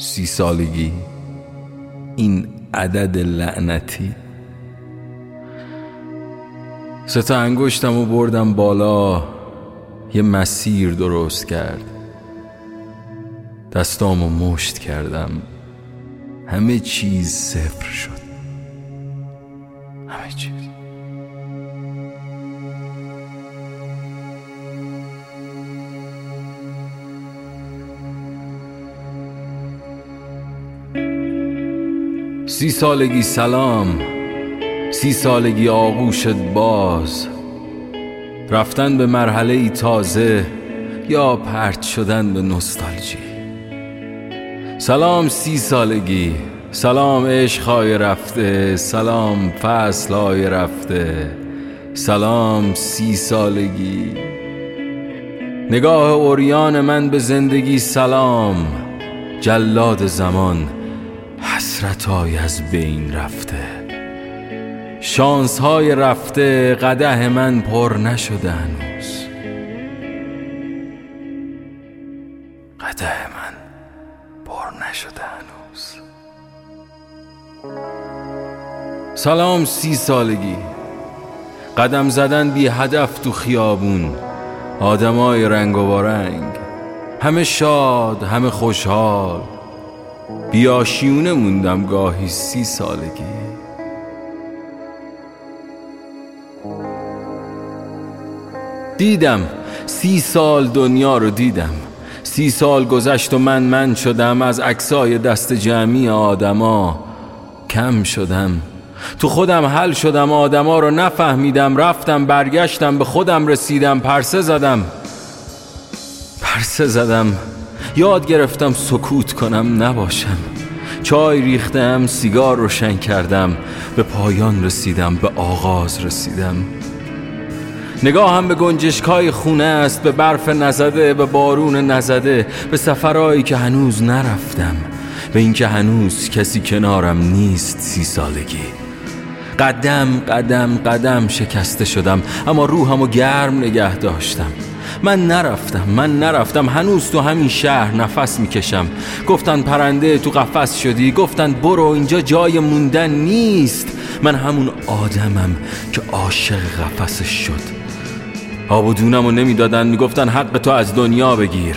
سی سالگی این عدد لعنتی. ستا انگشتم و بردم بالا یه مسیر درست کرد. دستامو مشت کردم. همه چیز صفر شد. همه چیز. سی سالگی سلام سی سالگی آغوشت باز. رفتن به مرحله ای تازه یا پرت شدن به نوستالژی. سلام سی سالگی سلام عشقهای رفته سلام فصلهای رفته سلام سی سالگی. نگاه اوریان من به زندگی سلام جلاد زمان حسرتای از بین رفته. شانس های رفته قده من پر نشده هنوز. قده من پر نشده هنوز. سلام سی سالگی. قدم زدن بی هدف تو خیابون. آدمای رنگ و بارنگ همه شاد همه خوشحال. بیاشیونه موندم گاهی سی سالگی. دیدم سی سال دنیا رو دیدم. سی سال گذشت و من من شدم. از عکسای دست جمعی آدما کم شدم. تو خودم حل شدم. آدما رو نفهمیدم. رفتم برگشتم به خودم رسیدم. پرسه زدم. پرسه زدم. یاد گرفتم سکوت کنم نباشم. چای ریختم سیگار روشن کردم. به پایان رسیدم به آغاز رسیدم. نگاهم به گنجشکای خونه است به برف نزده به بارون نزده به سفرهایی که هنوز نرفتم. به اینکه هنوز کسی کنارم نیست سی سالگی. قدم قدم قدم شکسته شدم اما روحمو گرم نگه داشتم. من نرفتم من نرفتم. هنوز تو همین شهر نفس می‌کشم. گفتن پرنده تو قفس شدی گفتن برو اینجا جای موندن نیست. من همون آدمم که عاشق قفسش شد. آب و دونم نمی‌دادن می‌گفتن حق تو از دنیا بگیر.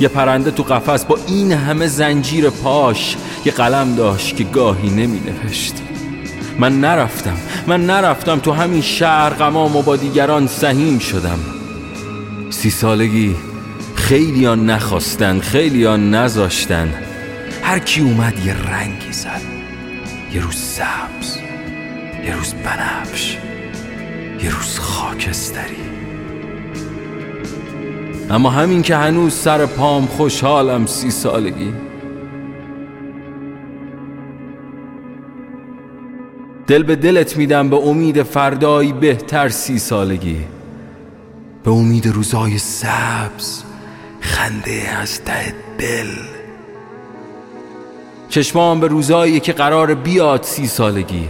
یه پرنده تو قفس با این همه زنجیر پاش. یه قلم داشت که گاهی نمی نوشت من نرفتم من نرفتم تو همین شهر غمام و با دیگران سهیم شدم. سی سالگی خیلی نخواستن خیلی ها نذاشتن. هر کی اومد یه رنگی زد. یه روز سبز یه روز بنفش یه روز خاکستری. اما همین که هنوز سر پام خوشحالم سی سالگی. دل به دلت میدم به امید فردایی بهتر سی سالگی. به امید روزای سبز خنده از ته دل. چشمام به روزایی که قرار بیاد سی سالگی.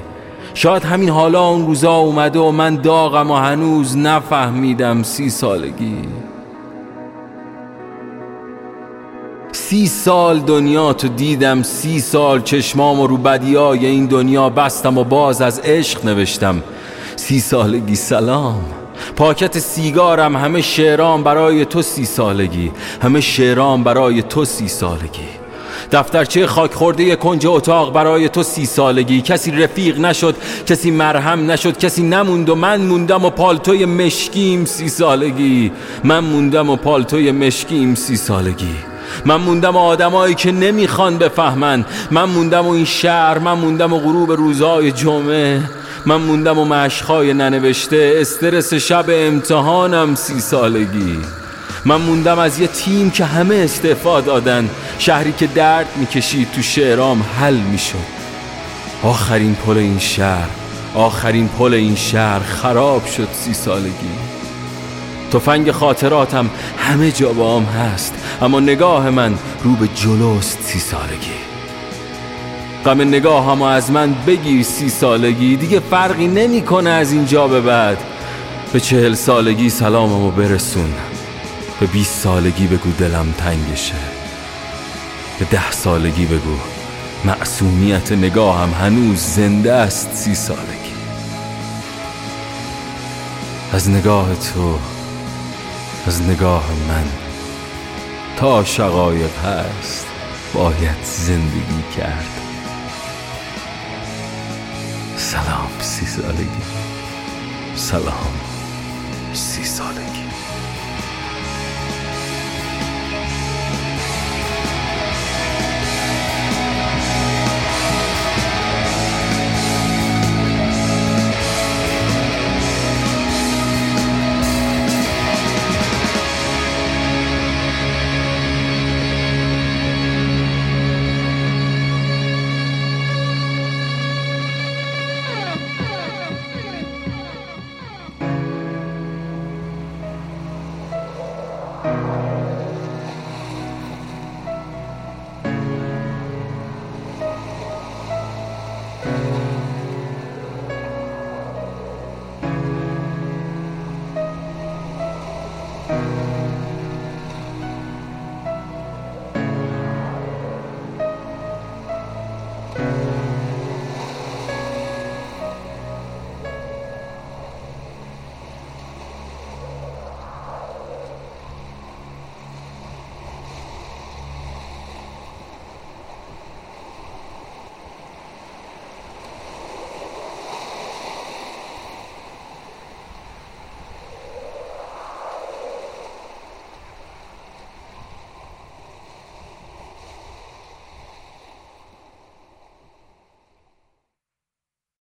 شاید همین حالا اون روزا اومده و من داغم و هنوز نفهمیدم سی سالگی. سی سال دنیا تو دیدم سی سال چشمام و رو بدیای این دنیا بستم و باز از عشق نوشتم. سی سالگی سلام. پاکت سیگارم همه شعرام برای تو سی سالگی. همه شعرام برای تو سی سالگی. دفترچه خاک خورده کنج اتاق برای تو سی سالگی. کسی رفیق نشد کسی مرهم نشد کسی نموند و من موندم و پالتوی مشکیم سی سالگی. من موندم و پالتوی مشکیم سی سالگی. من موندم آدمایی که نمی‌خوان بفهمن. من موندم و این شهر من موندم و غروب روزای جمعه. من موندم و مشخای ننوشته استرس شب امتحانم سی سالگی. من موندم از یه تیم که همه استعفا دادن. شهری که درد می‌کشید تو شعرام حل می‌شد. آخرین پل این شهر آخرین پل این شهر خراب شد سی سالگی. تفنگ خاطراتم همه جا با هست اما نگاه من رو به جلوست سی سالگی. غم نگاه هم از من بگیر سی سالگی. دیگه فرقی نمی‌کنه از اینجا به بعد. به چهل سالگی سلاممو برسون. به بیست سالگی بگو دلم تنگشه. به ده سالگی بگو معصومیت نگاهم هنوز زنده است سی سالگی. از نگاه تو از نگاه من تا شقایق هست باید زندگی کرد. سلام سی سالگی. سلام سی سالگی.